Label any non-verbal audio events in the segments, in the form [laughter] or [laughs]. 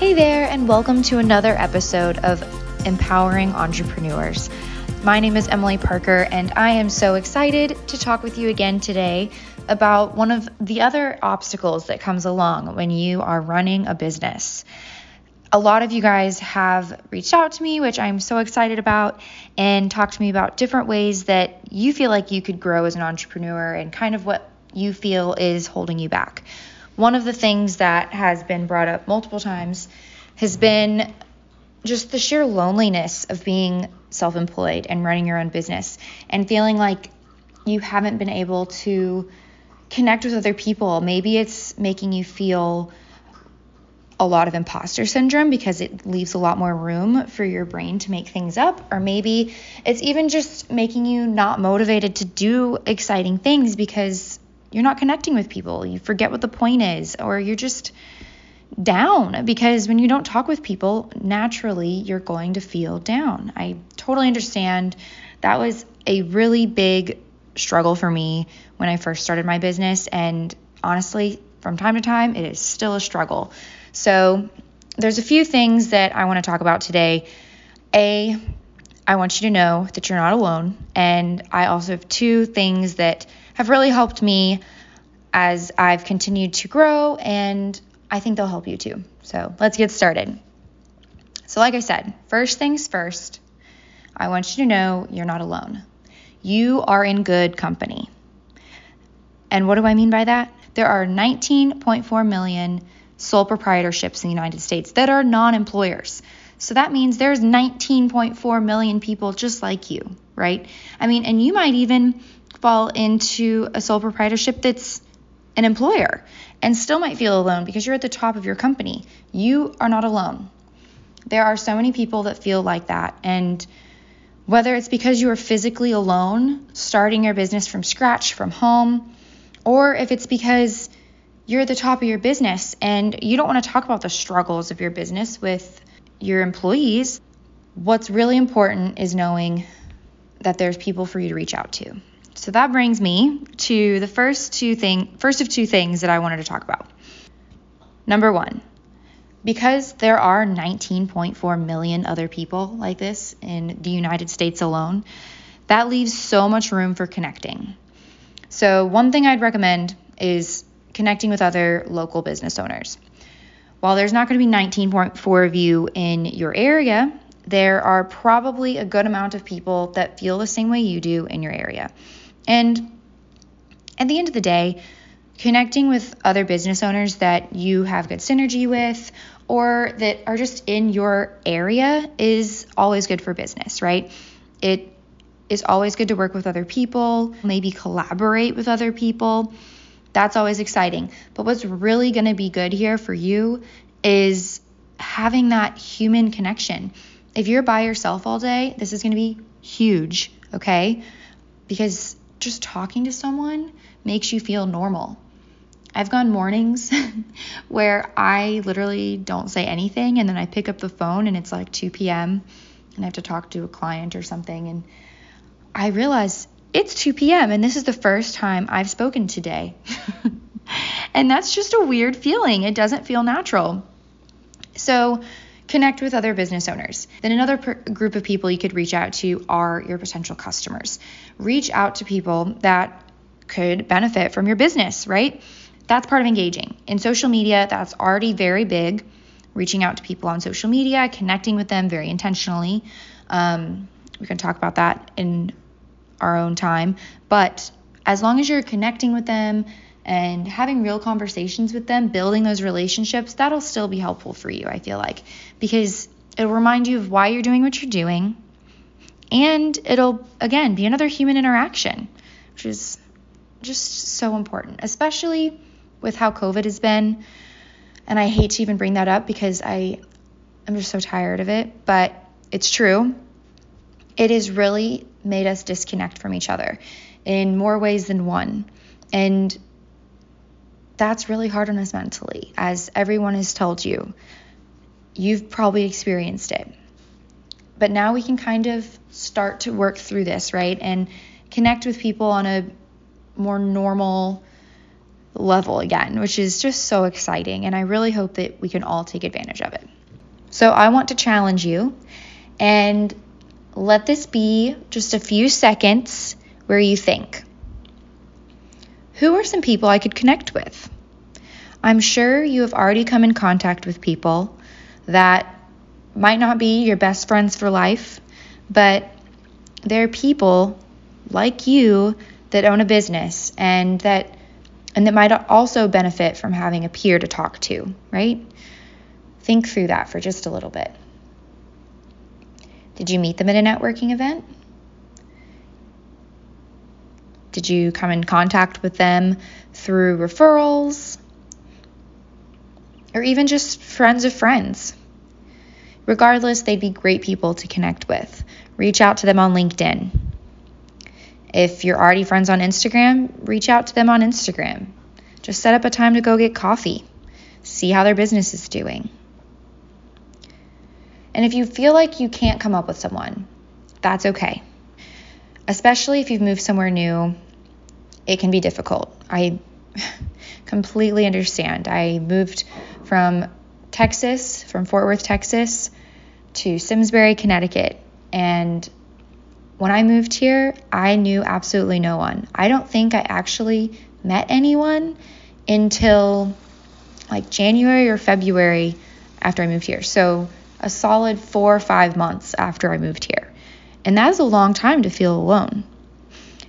Hey there, and welcome to another episode of Empowering Entrepreneurs. My name is Emily Parker, and I am so excited to talk with you again today about one of the other obstacles that comes along when you are running a business. A lot of you guys have reached out to me, which I'm so excited about, and talked to me about different ways that you feel like you could grow as an entrepreneur and kind of what you feel is holding you back. One of the things that has been brought up multiple times has been just the sheer loneliness of being self employed and running your own business and feeling like you haven't been able to connect with other people. Maybe it's making you feel a lot of imposter syndrome because it leaves a lot more room for your brain to make things up. Or maybe it's even just making you not motivated to do exciting things because you're not connecting with people. You forget what the point is, or you're just down because when you don't talk with people, naturally you're going to feel down. I totally understand. That was a really big struggle for me when I first started my business. And honestly, from time to time, it is still a struggle. So, there's a few things that I want to talk about today. A, I want you to know that you're not alone. And I also have two things that have really helped me as I've continued to grow, and I think they'll help you too. So let's get started. So, like I said, first things first, I want you to know you're not alone. You are in good company. And what do I mean by that? There are 19.4 million sole proprietorships in the United States that are non employers. So that means there's 19.4 million people just like you, right? I mean, and you might even fall into a sole proprietorship that's an employer and still might feel alone because you're at the top of your company. You are not alone. There are so many people that feel like that. And whether it's because you are physically alone, starting your business from scratch, from home, or if it's because you're at the top of your business and you don't want to talk about the struggles of your business with your employees, what's really important is knowing that there's people for you to reach out to. So that brings me to the first two thing first of two things that I wanted to talk about. Number 1. Because there are 19.4 million other people like this in the United States alone, that leaves so much room for connecting. So, one thing I'd recommend is connecting with other local business owners. While there's not going to be 19.4 of you in your area, there are probably a good amount of people that feel the same way you do in your area. And at the end of the day, connecting with other business owners that you have good synergy with or that are just in your area is always good for business, right? It is always good to work with other people, maybe collaborate with other people. That's always exciting. But what's really going to be good here for you is having that human connection. If you're by yourself all day, this is going to be huge, okay? Because just talking to someone makes you feel normal. I've gone mornings [laughs] where I literally don't say anything and then I pick up the phone and it's like 2 p.m. and I have to talk to a client or something and I realize it's 2 p.m. and this is the first time I've spoken today. [laughs] and that's just a weird feeling. It doesn't feel natural. So, Connect with other business owners. Then another per- group of people you could reach out to are your potential customers. Reach out to people that could benefit from your business, right? That's part of engaging. In social media, that's already very big. Reaching out to people on social media, connecting with them very intentionally. Um, we can talk about that in our own time. But as long as you're connecting with them, and having real conversations with them, building those relationships, that'll still be helpful for you, I feel like, because it'll remind you of why you're doing what you're doing. And it'll, again, be another human interaction, which is just so important, especially with how COVID has been. And I hate to even bring that up because I I am just so tired of it, but it's true. It has really made us disconnect from each other in more ways than one. And that's really hard on us mentally, as everyone has told you. You've probably experienced it. But now we can kind of start to work through this, right? And connect with people on a more normal level again, which is just so exciting. And I really hope that we can all take advantage of it. So I want to challenge you and let this be just a few seconds where you think who are some people I could connect with? I'm sure you have already come in contact with people that might not be your best friends for life, but they're people like you that own a business and that and that might also benefit from having a peer to talk to, right? Think through that for just a little bit. Did you meet them at a networking event? Did you come in contact with them through referrals? Or even just friends of friends? Regardless, they'd be great people to connect with. Reach out to them on LinkedIn. If you're already friends on Instagram, reach out to them on Instagram. Just set up a time to go get coffee. See how their business is doing. And if you feel like you can't come up with someone, that's okay. Especially if you've moved somewhere new, it can be difficult. I [laughs] completely understand. I moved from Texas, from Fort Worth, Texas, to Simsbury, Connecticut. And when I moved here, I knew absolutely no one. I don't think I actually met anyone until like January or February after I moved here. So, a solid four or five months after I moved here. And that is a long time to feel alone.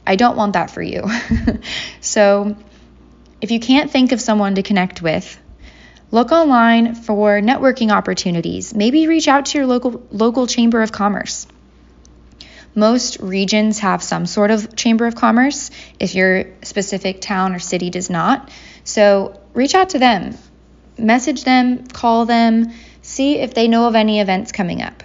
I don't want that for you. [laughs] so, if you can't think of someone to connect with, look online for networking opportunities. Maybe reach out to your local local chamber of commerce. Most regions have some sort of chamber of commerce if your specific town or city does not. So, reach out to them. Message them, call them, see if they know of any events coming up.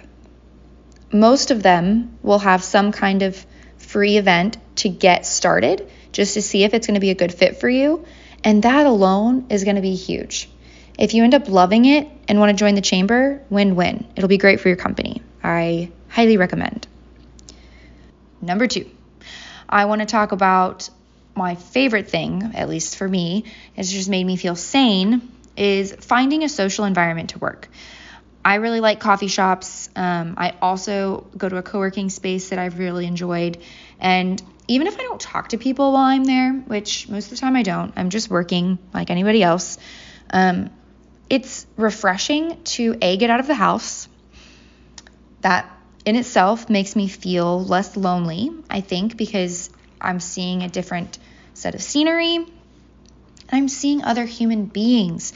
Most of them will have some kind of free event to get started just to see if it's going to be a good fit for you. And that alone is going to be huge. If you end up loving it and want to join the chamber, win win. It'll be great for your company. I highly recommend. Number two, I want to talk about my favorite thing, at least for me, has just made me feel sane, is finding a social environment to work. I really like coffee shops. Um, I also go to a co working space that I've really enjoyed. And even if I don't talk to people while I'm there, which most of the time I don't, I'm just working like anybody else, um, it's refreshing to A, get out of the house. That in itself makes me feel less lonely, I think, because I'm seeing a different set of scenery. I'm seeing other human beings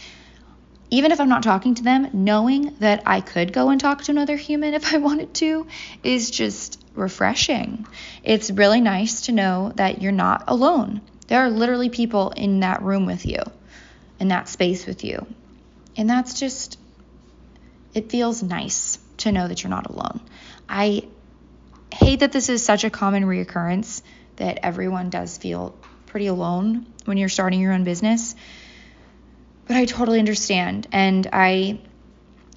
even if I'm not talking to them, knowing that I could go and talk to another human [laughs] if I wanted to is just refreshing. It's really nice to know that you're not alone. There are literally people in that room with you, in that space with you. And that's just, it feels nice to know that you're not alone. I hate that this is such a common reoccurrence that everyone does feel pretty alone when you're starting your own business but I totally understand and I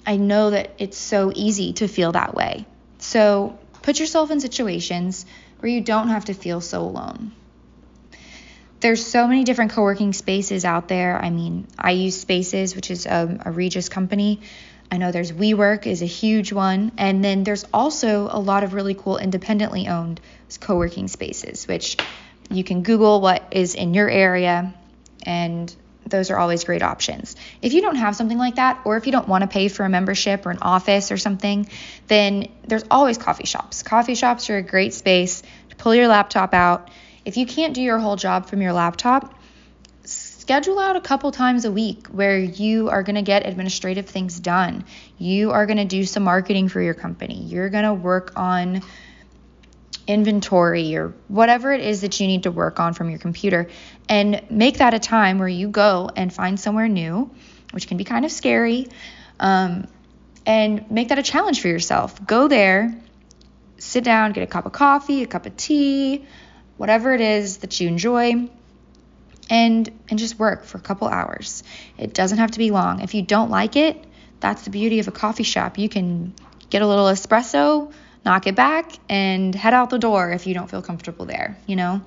I know that it's so easy to feel that way. So put yourself in situations where you don't have to feel so alone. There's so many different co-working spaces out there. I mean, I use Spaces, which is um, a, a Regus company. I know there's WeWork is a huge one, and then there's also a lot of really cool independently owned co-working spaces, which you can Google what is in your area and those are always great options. If you don't have something like that, or if you don't want to pay for a membership or an office or something, then there's always coffee shops. Coffee shops are a great space to pull your laptop out. If you can't do your whole job from your laptop, schedule out a couple times a week where you are going to get administrative things done. You are going to do some marketing for your company. You're going to work on inventory or whatever it is that you need to work on from your computer and make that a time where you go and find somewhere new, which can be kind of scary, um, and make that a challenge for yourself. Go there, sit down, get a cup of coffee, a cup of tea, whatever it is that you enjoy. And, and just work for a couple hours. It doesn't have to be long. If you don't like it, that's the beauty of a coffee shop. You can get a little espresso, knock it back and head out the door if you don't feel comfortable there. You know,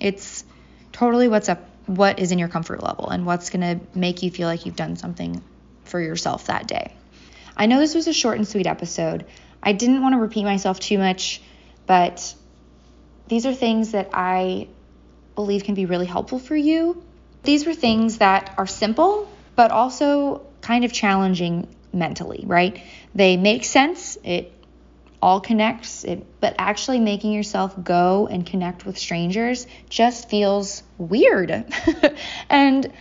it's totally what's up, what is in your comfort level and what's going to make you feel like you've done something for yourself that day. I know this was a short and sweet episode. I didn't want to repeat myself too much, but these are things that I believe can be really helpful for you. These were things that are simple, but also kind of challenging mentally, right? They make sense. It all connects, it, but actually making yourself go and connect with strangers just feels weird. [laughs] and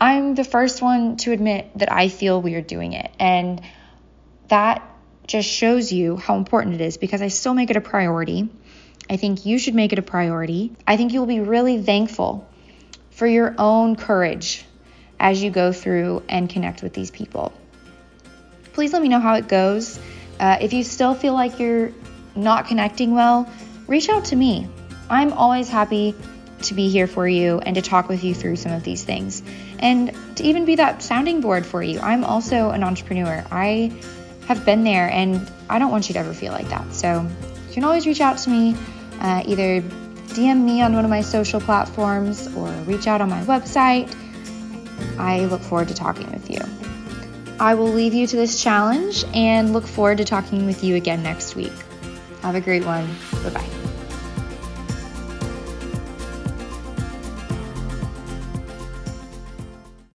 I'm the first one to admit that I feel weird doing it. And that just shows you how important it is because I still make it a priority. I think you should make it a priority. I think you'll be really thankful for your own courage as you go through and connect with these people. Please let me know how it goes. Uh, if you still feel like you're not connecting well, reach out to me. I'm always happy to be here for you and to talk with you through some of these things and to even be that sounding board for you. I'm also an entrepreneur. I have been there and I don't want you to ever feel like that. So you can always reach out to me, uh, either DM me on one of my social platforms or reach out on my website. I look forward to talking with you. I will leave you to this challenge and look forward to talking with you again next week. Have a great one. Bye bye.